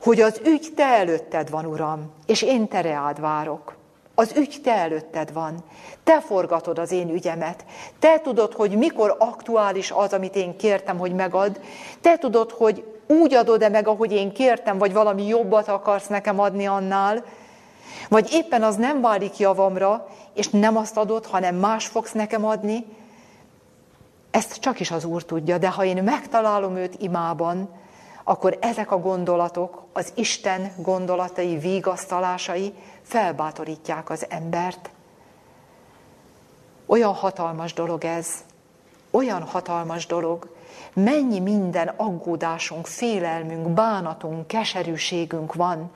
hogy az ügy te előtted van, Uram, és én te reád várok. Az ügy te előtted van. Te forgatod az én ügyemet. Te tudod, hogy mikor aktuális az, amit én kértem, hogy megad. Te tudod, hogy úgy adod-e meg, ahogy én kértem, vagy valami jobbat akarsz nekem adni annál, vagy éppen az nem válik javamra, és nem azt adod, hanem más fogsz nekem adni, ezt csak is az Úr tudja, de ha én megtalálom őt imában, akkor ezek a gondolatok, az Isten gondolatai, vigasztalásai felbátorítják az embert. Olyan hatalmas dolog ez, olyan hatalmas dolog, mennyi minden aggódásunk, félelmünk, bánatunk, keserűségünk van,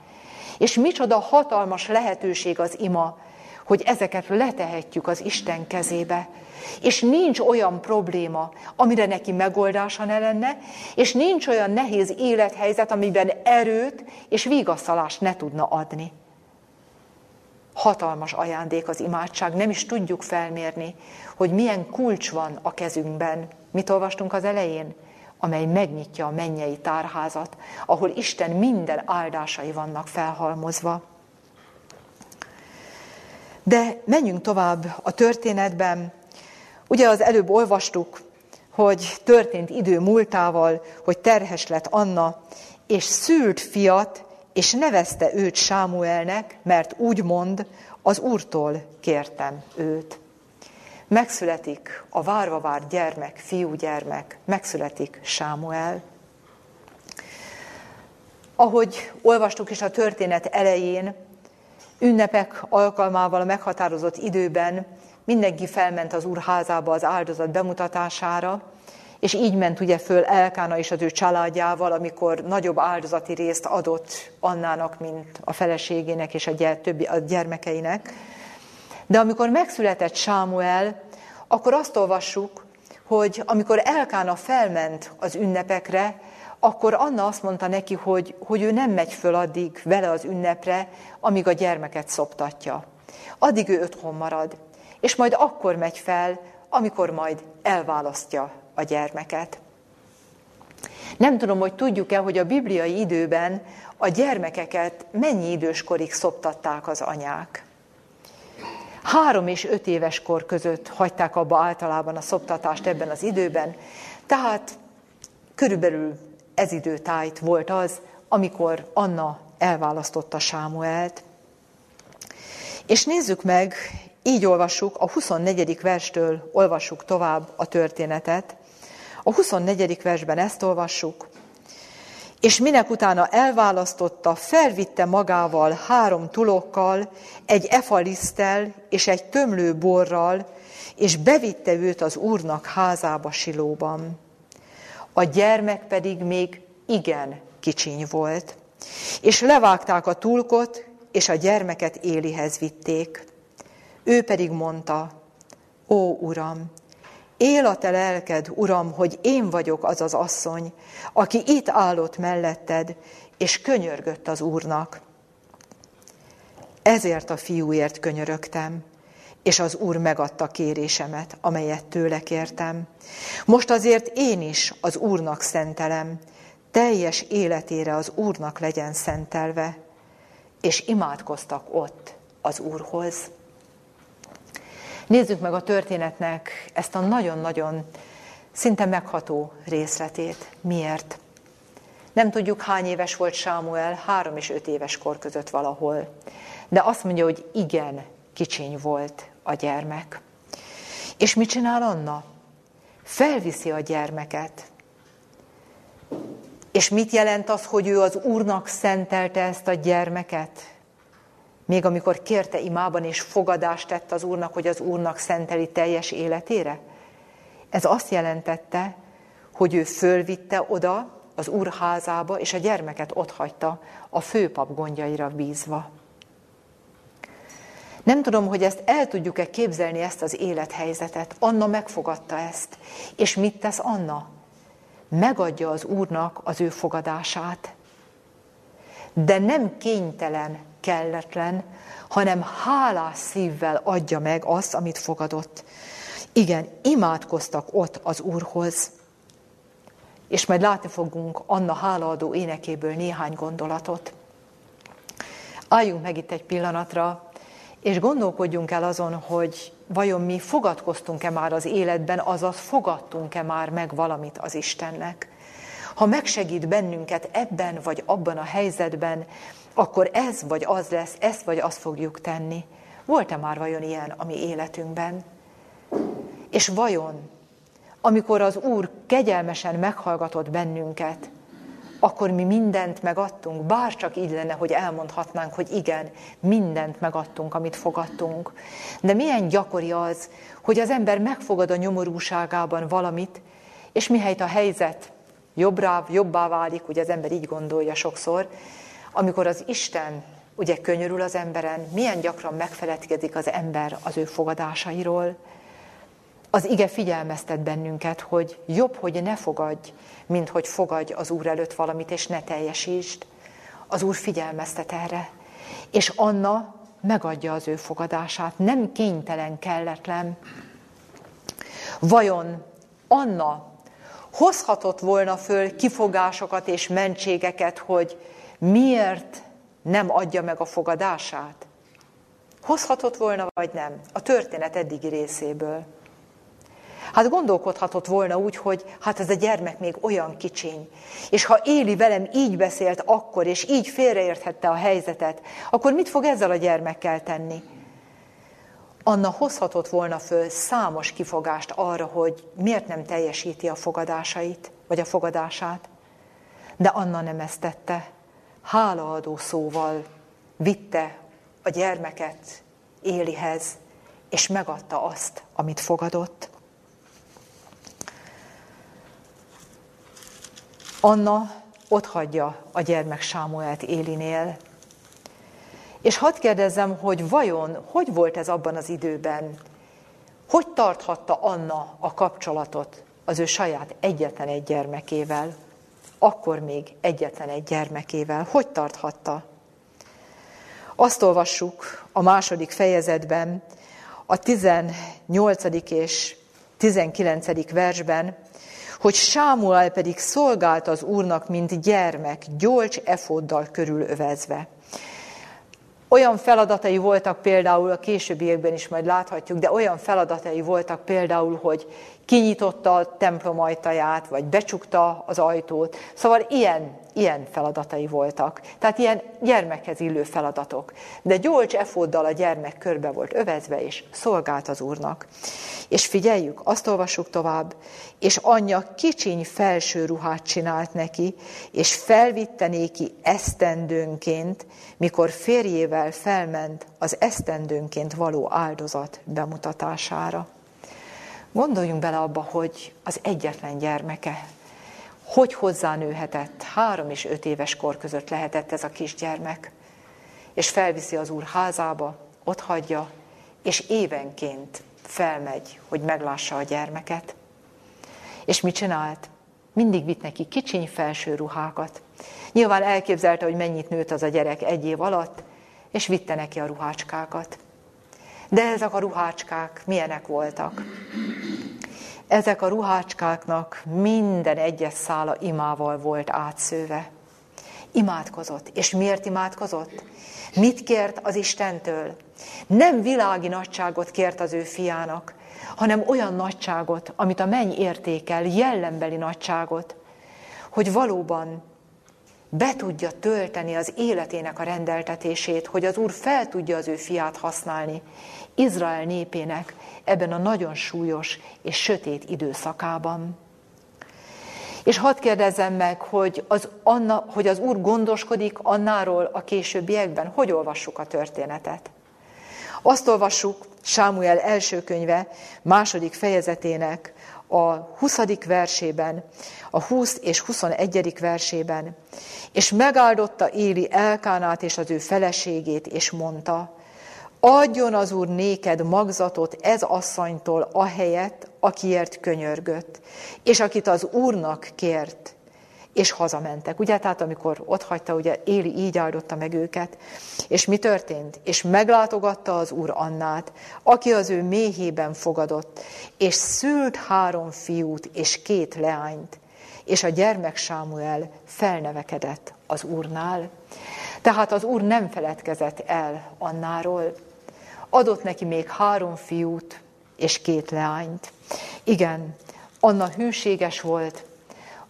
és micsoda hatalmas lehetőség az ima, hogy ezeket letehetjük az Isten kezébe. És nincs olyan probléma, amire neki megoldása ne lenne, és nincs olyan nehéz élethelyzet, amiben erőt és vigasztalást ne tudna adni. Hatalmas ajándék az imádság, nem is tudjuk felmérni, hogy milyen kulcs van a kezünkben. Mit olvastunk az elején? amely megnyitja a mennyei tárházat, ahol Isten minden áldásai vannak felhalmozva. De menjünk tovább a történetben. Ugye az előbb olvastuk, hogy történt idő múltával, hogy terhes lett Anna, és szült fiat, és nevezte őt Sámuelnek, mert úgy mond, az Úrtól kértem őt. Megszületik a várva várt gyermek, fiúgyermek, megszületik Sámuel. Ahogy olvastuk is a történet elején, ünnepek alkalmával a meghatározott időben mindenki felment az úr házába az áldozat bemutatására, és így ment ugye föl Elkána és az ő családjával, amikor nagyobb áldozati részt adott Annának, mint a feleségének és a, gyere, többi, a gyermekeinek. De amikor megszületett Sámuel, akkor azt olvassuk, hogy amikor Elkána felment az ünnepekre, akkor Anna azt mondta neki, hogy, hogy ő nem megy föl addig vele az ünnepre, amíg a gyermeket szoptatja. Addig ő otthon marad, és majd akkor megy fel, amikor majd elválasztja a gyermeket. Nem tudom, hogy tudjuk-e, hogy a bibliai időben a gyermekeket mennyi időskorig szoptatták az anyák. Három és öt éves kor között hagyták abba általában a szoptatást ebben az időben, tehát körülbelül ez időtájt volt az, amikor Anna elválasztotta Sámuelt. És nézzük meg, így olvassuk, a 24. verstől olvassuk tovább a történetet. A 24. versben ezt olvassuk. És minek utána elválasztotta, felvitte magával három tulokkal, egy efalisztel és egy tömlő borral, és bevitte őt az úrnak házába Silóban. A gyermek pedig még igen kicsiny volt. És levágták a tulkot, és a gyermeket Élihez vitték. Ő pedig mondta, ó Uram, él a te lelked, Uram, hogy én vagyok az az asszony, aki itt állott melletted, és könyörgött az Úrnak. Ezért a fiúért könyörögtem, és az Úr megadta kérésemet, amelyet tőle kértem. Most azért én is az Úrnak szentelem, teljes életére az Úrnak legyen szentelve, és imádkoztak ott az Úrhoz. Nézzük meg a történetnek ezt a nagyon-nagyon szinte megható részletét. Miért? Nem tudjuk, hány éves volt Sámuel, három és öt éves kor között valahol. De azt mondja, hogy igen, kicsiny volt a gyermek. És mit csinál Anna? Felviszi a gyermeket. És mit jelent az, hogy ő az Úrnak szentelte ezt a gyermeket? Még amikor kérte imában és fogadást tett az Úrnak, hogy az Úrnak szenteli teljes életére? Ez azt jelentette, hogy ő fölvitte oda az Úr házába, és a gyermeket otthagyta a főpap gondjaira bízva. Nem tudom, hogy ezt el tudjuk-e képzelni, ezt az élethelyzetet. Anna megfogadta ezt. És mit tesz Anna? Megadja az Úrnak az ő fogadását. De nem kénytelen, kelletlen, hanem hálás szívvel adja meg azt, amit fogadott. Igen, imádkoztak ott az Úrhoz. És majd látni fogunk Anna hálaadó énekéből néhány gondolatot. Álljunk meg itt egy pillanatra, és gondolkodjunk el azon, hogy vajon mi fogadkoztunk-e már az életben, azaz fogadtunk-e már meg valamit az Istennek. Ha megsegít bennünket ebben vagy abban a helyzetben, akkor ez vagy az lesz, ezt vagy azt fogjuk tenni. Volt-e már vajon ilyen a mi életünkben? És vajon, amikor az Úr kegyelmesen meghallgatott bennünket, akkor mi mindent megadtunk, bár csak így lenne, hogy elmondhatnánk, hogy igen, mindent megadtunk, amit fogadtunk. De milyen gyakori az, hogy az ember megfogad a nyomorúságában valamit, és mihelyt a helyzet jobbra, jobbá válik, ugye az ember így gondolja sokszor, amikor az Isten ugye könyörül az emberen, milyen gyakran megfeledkezik az ember az ő fogadásairól. Az ige figyelmeztet bennünket, hogy jobb, hogy ne fogadj, mint hogy fogadj az Úr előtt valamit, és ne teljesítsd. Az Úr figyelmeztet erre. És Anna megadja az ő fogadását, nem kénytelen, kelletlen. Vajon Anna hozhatott volna föl kifogásokat és mentségeket, hogy miért nem adja meg a fogadását? Hozhatott volna, vagy nem? A történet eddigi részéből. Hát gondolkodhatott volna úgy, hogy hát ez a gyermek még olyan kicsiny. És ha Éli velem így beszélt akkor, és így félreérthette a helyzetet, akkor mit fog ezzel a gyermekkel tenni? Anna hozhatott volna föl számos kifogást arra, hogy miért nem teljesíti a fogadásait, vagy a fogadását. De Anna nem ezt tette. Hálaadó szóval vitte a gyermeket Élihez, és megadta azt, amit fogadott. Anna ott hagyja a gyermek Sámuelt Élinél. És hadd kérdezzem, hogy vajon hogy volt ez abban az időben? Hogy tarthatta Anna a kapcsolatot az ő saját egyetlen egy gyermekével? Akkor még egyetlen egy gyermekével. Hogy tarthatta? Azt olvassuk a második fejezetben, a 18. és 19. versben, hogy Sámuel pedig szolgált az úrnak, mint gyermek, gyolcs efoddal körülövezve. Olyan feladatai voltak például, a későbbiekben is majd láthatjuk, de olyan feladatai voltak például, hogy kinyitotta a templom ajtaját, vagy becsukta az ajtót. Szóval ilyen, ilyen feladatai voltak. Tehát ilyen gyermekhez illő feladatok. De gyolcs efóddal a gyermek körbe volt övezve, és szolgált az úrnak. És figyeljük, azt olvassuk tovább, és anyja kicsiny felső ruhát csinált neki, és felvitte néki esztendőnként, mikor férjével felment az esztendőnként való áldozat bemutatására. Gondoljunk bele abba, hogy az egyetlen gyermeke, hogy hozzánőhetett, három és öt éves kor között lehetett ez a kisgyermek, és felviszi az úr házába, ott hagyja, és évenként felmegy, hogy meglássa a gyermeket. És mit csinált? Mindig vitt neki kicsiny felső ruhákat. Nyilván elképzelte, hogy mennyit nőtt az a gyerek egy év alatt, és vitte neki a ruhácskákat. De ezek a ruhácskák milyenek voltak? Ezek a ruhácskáknak minden egyes szála imával volt átszőve. Imádkozott. És miért imádkozott? Mit kért az Istentől? Nem világi nagyságot kért az ő fiának, hanem olyan nagyságot, amit a menny értékel, jellembeli nagyságot, hogy valóban be tudja tölteni az életének a rendeltetését, hogy az Úr fel tudja az ő fiát használni Izrael népének ebben a nagyon súlyos és sötét időszakában. És hadd kérdezzem meg, hogy az, Anna, hogy az Úr gondoskodik annáról a későbbiekben. Hogy olvassuk a történetet? Azt olvassuk Sámuel első könyve második fejezetének a 20. versében, a 20 és 21. versében. És megáldotta Éli Elkánát és az ő feleségét, és mondta, adjon az Úr néked magzatot ez asszonytól a helyet, akiért könyörgött, és akit az Úrnak kért, és hazamentek. Ugye, tehát amikor ott hagyta, ugye Éli így áldotta meg őket. És mi történt? És meglátogatta az Úr Annát, aki az ő méhében fogadott, és szült három fiút és két leányt, és a gyermek Sámuel felnevekedett az Úrnál. Tehát az Úr nem feledkezett el Annáról. Adott neki még három fiút és két leányt. Igen, Anna hűséges volt,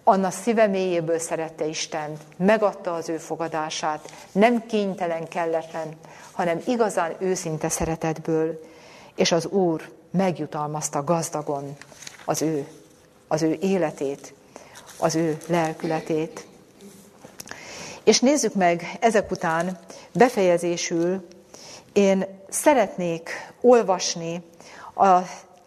Anna szíve mélyéből szerette Istent, megadta az ő fogadását, nem kénytelen, kelletlen, hanem igazán őszinte szeretetből, és az Úr megjutalmazta gazdagon az ő, az ő életét, az ő lelkületét. És nézzük meg ezek után befejezésül, én szeretnék olvasni a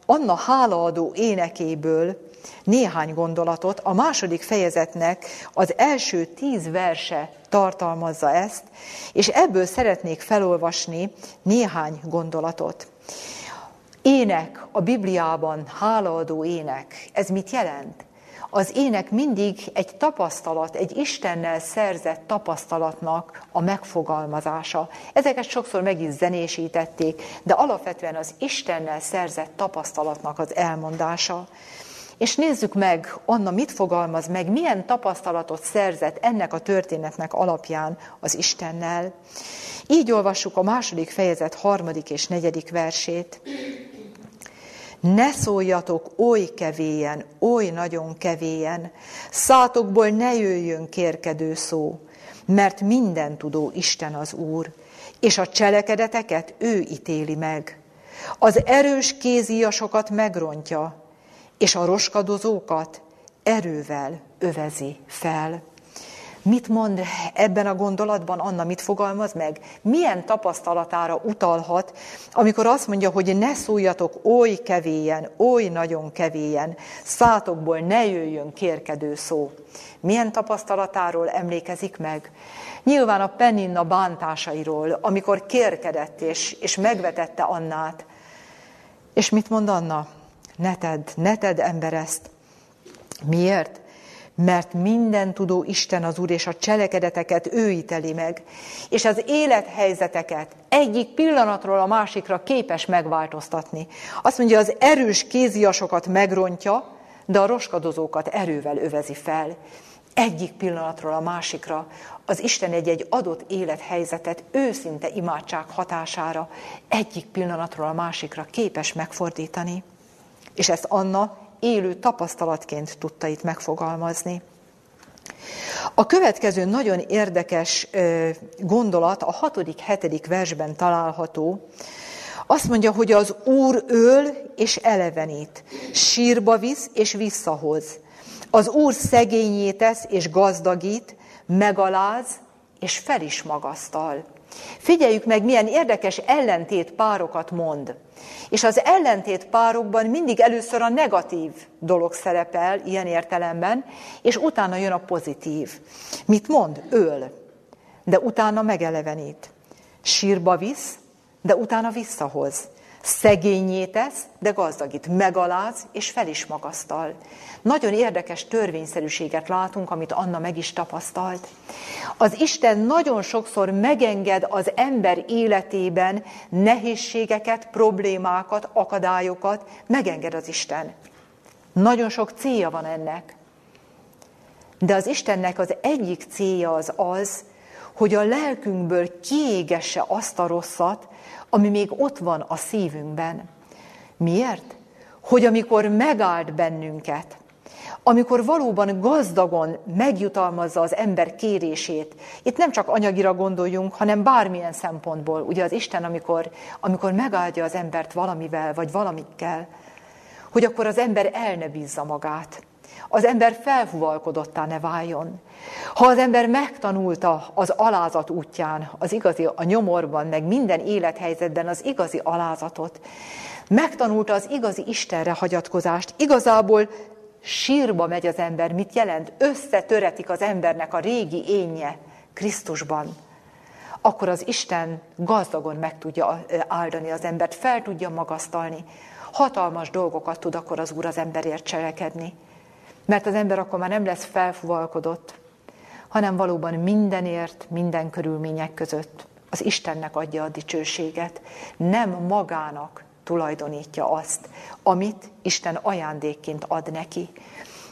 Anna hálaadó énekéből néhány gondolatot. A második fejezetnek az első tíz verse tartalmazza ezt, és ebből szeretnék felolvasni néhány gondolatot. Ének a Bibliában, hálaadó ének, ez mit jelent? Az ének mindig egy tapasztalat, egy Istennel szerzett tapasztalatnak a megfogalmazása. Ezeket sokszor meg is zenésítették, de alapvetően az Istennel szerzett tapasztalatnak az elmondása. És nézzük meg, Anna mit fogalmaz meg, milyen tapasztalatot szerzett ennek a történetnek alapján az Istennel. Így olvassuk a második fejezet harmadik és negyedik versét. Ne szóljatok oly kevélyen, oly nagyon kevélyen, szátokból ne jöjjön kérkedő szó, mert minden tudó Isten az Úr, és a cselekedeteket ő ítéli meg. Az erős kéziasokat megrontja, és a roskadozókat erővel övezi fel. Mit mond ebben a gondolatban Anna, mit fogalmaz meg? Milyen tapasztalatára utalhat, amikor azt mondja, hogy ne szóljatok oly kevélyen, oly nagyon kevélyen, szátokból ne jöjjön kérkedő szó. Milyen tapasztalatáról emlékezik meg? Nyilván a Peninna bántásairól, amikor kérkedett és, és megvetette Annát. És mit mond Anna? Ne tedd, ne tedd ember ezt. Miért? Mert minden tudó Isten az Úr, és a cselekedeteket ő íteli meg, és az élethelyzeteket egyik pillanatról a másikra képes megváltoztatni. Azt mondja, az erős kéziasokat megrontja, de a roskadozókat erővel övezi fel. Egyik pillanatról a másikra az Isten egy-egy adott élethelyzetet őszinte imádság hatására egyik pillanatról a másikra képes megfordítani. És ezt Anna élő tapasztalatként tudta itt megfogalmazni. A következő nagyon érdekes gondolat a hatodik, hetedik versben található. Azt mondja, hogy az Úr öl és elevenít, sírba visz és visszahoz. Az Úr szegényé tesz és gazdagít, megaláz és fel is magasztal. Figyeljük meg, milyen érdekes ellentét párokat mond. És az ellentét párokban mindig először a negatív dolog szerepel ilyen értelemben, és utána jön a pozitív. Mit mond? Öl, de utána megelevenít. Sírba visz, de utána visszahoz. Szegényé tesz, de gazdagít, megaláz és fel is magasztal. Nagyon érdekes törvényszerűséget látunk, amit Anna meg is tapasztalt. Az Isten nagyon sokszor megenged az ember életében nehézségeket, problémákat, akadályokat, megenged az Isten. Nagyon sok célja van ennek. De az Istennek az egyik célja az az, hogy a lelkünkből kiégesse azt a rosszat, ami még ott van a szívünkben. Miért? Hogy amikor megáld bennünket, amikor valóban gazdagon megjutalmazza az ember kérését, itt nem csak anyagira gondoljunk, hanem bármilyen szempontból. Ugye az Isten, amikor, amikor megáldja az embert valamivel, vagy valamikkel, hogy akkor az ember el ne bízza magát. Az ember felhuvalkodottá ne váljon. Ha az ember megtanulta az alázat útján, az igazi, a nyomorban, meg minden élethelyzetben az igazi alázatot, megtanulta az igazi Istenre hagyatkozást, igazából sírba megy az ember, mit jelent? Összetöretik az embernek a régi énje Krisztusban. Akkor az Isten gazdagon meg tudja áldani az embert, fel tudja magasztalni. Hatalmas dolgokat tud akkor az Úr az emberért cselekedni. Mert az ember akkor már nem lesz felfuvalkodott, hanem valóban mindenért, minden körülmények között az Istennek adja a dicsőséget, nem magának tulajdonítja azt, amit Isten ajándékként ad neki.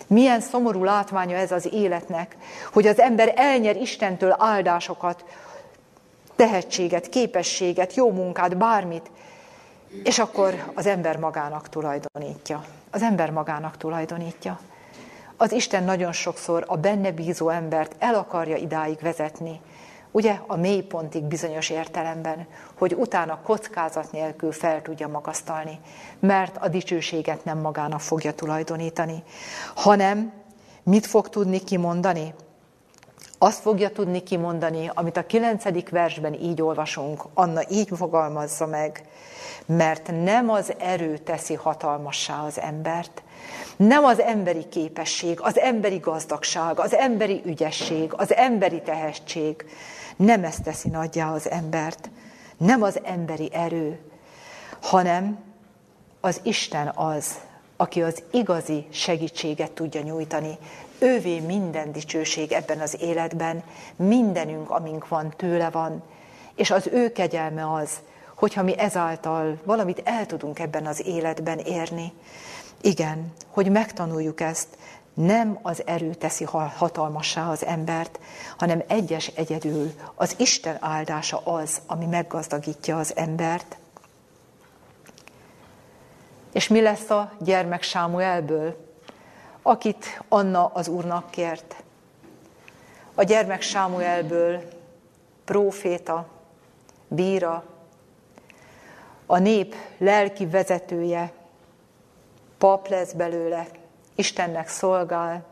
Milyen szomorú látványa ez az életnek, hogy az ember elnyer Istentől áldásokat, tehetséget, képességet, jó munkát, bármit, és akkor az ember magának tulajdonítja. Az ember magának tulajdonítja. Az Isten nagyon sokszor a benne bízó embert el akarja idáig vezetni, ugye a mélypontig bizonyos értelemben, hogy utána kockázat nélkül fel tudja magasztalni, mert a dicsőséget nem magának fogja tulajdonítani, hanem mit fog tudni kimondani? Azt fogja tudni kimondani, amit a kilencedik versben így olvasunk, Anna így fogalmazza meg, mert nem az erő teszi hatalmassá az embert, nem az emberi képesség, az emberi gazdagság, az emberi ügyesség, az emberi tehetség, nem ezt teszi nagyjá az embert, nem az emberi erő, hanem az Isten az, aki az igazi segítséget tudja nyújtani. Ővé minden dicsőség ebben az életben, mindenünk, amink van, tőle van, és az ő kegyelme az, hogyha mi ezáltal valamit el tudunk ebben az életben érni. Igen, hogy megtanuljuk ezt, nem az erő teszi hatalmassá az embert, hanem egyes egyedül az Isten áldása az, ami meggazdagítja az embert. És mi lesz a gyermek Sámuelből, akit Anna az Úrnak kért? A gyermek Sámuelből próféta, bíra, a nép lelki vezetője, pap lesz belőle, Istennek szolgál.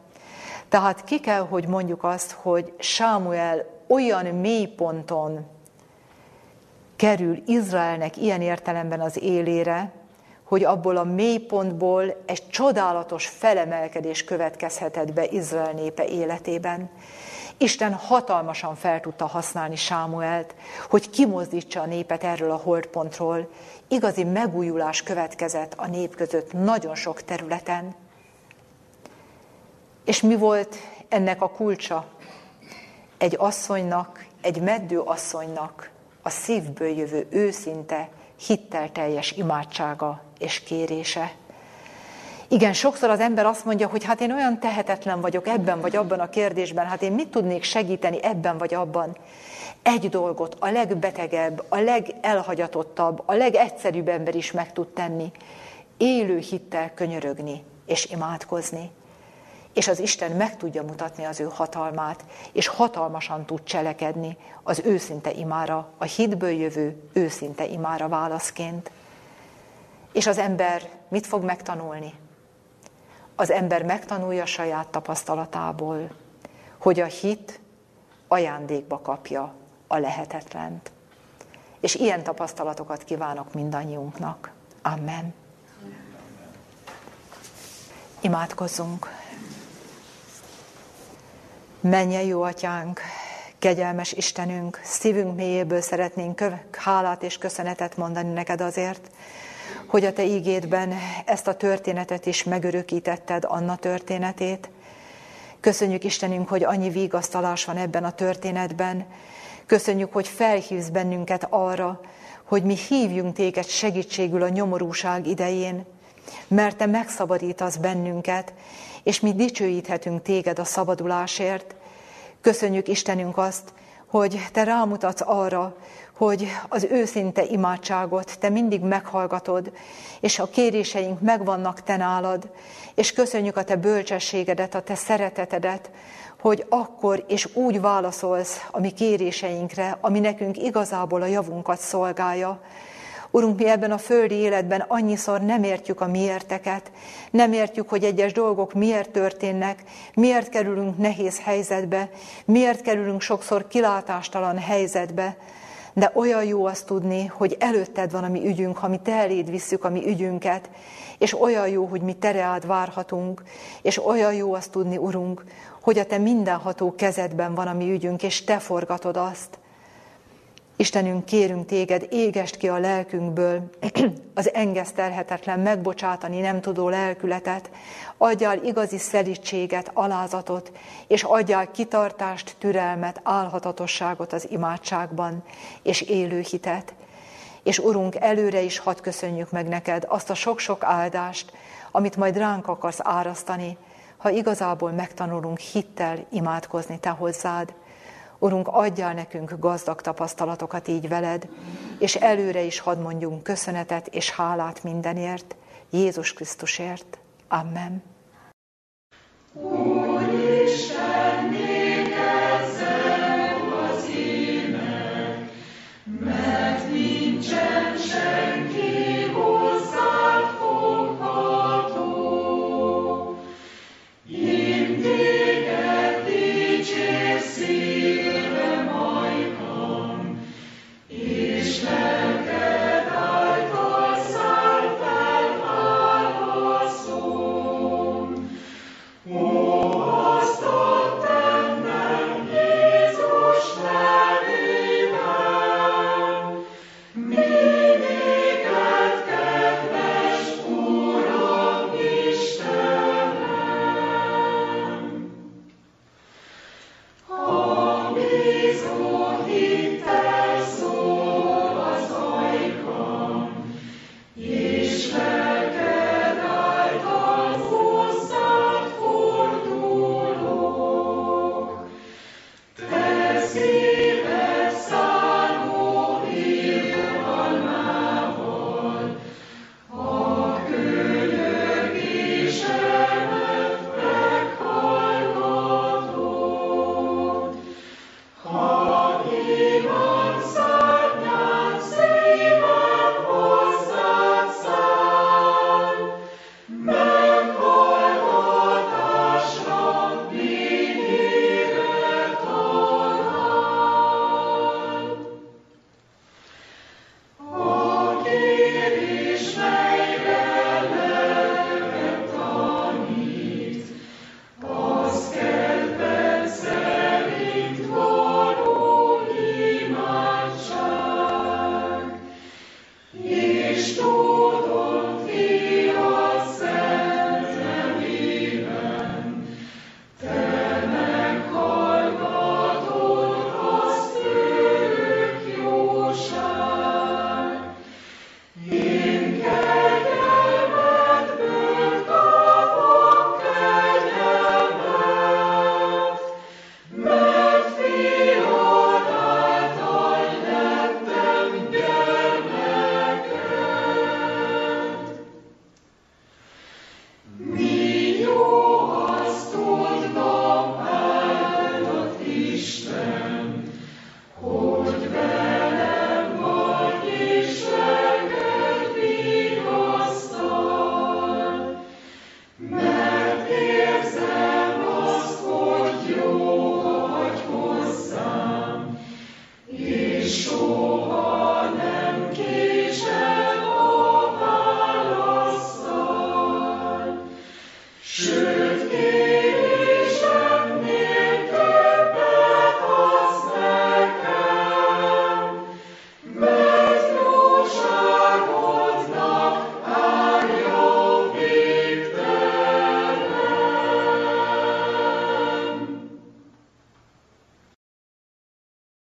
Tehát ki kell, hogy mondjuk azt, hogy Sámuel olyan mélyponton kerül Izraelnek ilyen értelemben az élére, hogy abból a mélypontból egy csodálatos felemelkedés következhetett be Izrael népe életében. Isten hatalmasan fel tudta használni Sámuelt, hogy kimozdítsa a népet erről a holdpontról. Igazi megújulás következett a nép között nagyon sok területen. És mi volt ennek a kulcsa? Egy asszonynak, egy meddő asszonynak a szívből jövő őszinte, hittelteljes imádsága és kérése. Igen, sokszor az ember azt mondja, hogy hát én olyan tehetetlen vagyok ebben vagy abban a kérdésben, hát én mit tudnék segíteni ebben vagy abban. Egy dolgot a legbetegebb, a legelhagyatottabb, a legegyszerűbb ember is meg tud tenni. Élő hittel könyörögni és imádkozni és az Isten meg tudja mutatni az ő hatalmát, és hatalmasan tud cselekedni az őszinte imára, a hitből jövő őszinte imára válaszként. És az ember mit fog megtanulni? Az ember megtanulja saját tapasztalatából, hogy a hit ajándékba kapja a lehetetlent. És ilyen tapasztalatokat kívánok mindannyiunknak. Amen. Imádkozzunk. Menje jó atyánk, kegyelmes Istenünk, szívünk mélyéből szeretnénk hálát és köszönetet mondani neked azért, hogy a te ígédben ezt a történetet is megörökítetted, Anna történetét. Köszönjük Istenünk, hogy annyi vigasztalás van ebben a történetben. Köszönjük, hogy felhívsz bennünket arra, hogy mi hívjunk téged segítségül a nyomorúság idején, mert Te megszabadítasz bennünket, és mi dicsőíthetünk Téged a szabadulásért. Köszönjük Istenünk azt, hogy Te rámutatsz arra, hogy az őszinte imádságot Te mindig meghallgatod, és a kéréseink megvannak Te nálad, és köszönjük a Te bölcsességedet, a Te szeretetedet, hogy akkor és úgy válaszolsz a mi kéréseinkre, ami nekünk igazából a javunkat szolgálja. Urunk, mi ebben a földi életben annyiszor nem értjük a miérteket, nem értjük, hogy egyes dolgok miért történnek, miért kerülünk nehéz helyzetbe, miért kerülünk sokszor kilátástalan helyzetbe, de olyan jó azt tudni, hogy előtted van a mi ügyünk, ha mi te eléd visszük a mi ügyünket, és olyan jó, hogy mi tereád várhatunk, és olyan jó azt tudni, Urunk, hogy a te mindenható kezedben van a mi ügyünk, és te forgatod azt. Istenünk, kérünk téged, égest ki a lelkünkből <clears throat> az engesztelhetetlen, megbocsátani nem tudó lelkületet, adjál igazi szelítséget, alázatot, és adjál kitartást, türelmet, álhatatosságot az imádságban, és élő hitet. És Urunk, előre is hadd köszönjük meg neked azt a sok-sok áldást, amit majd ránk akarsz árasztani, ha igazából megtanulunk hittel imádkozni Te hozzád. Urunk, adjál nekünk gazdag tapasztalatokat így veled, és előre is hadd mondjunk köszönetet és hálát mindenért, Jézus Krisztusért. Amen. Úristen, nékezzem az ének, mert nincsen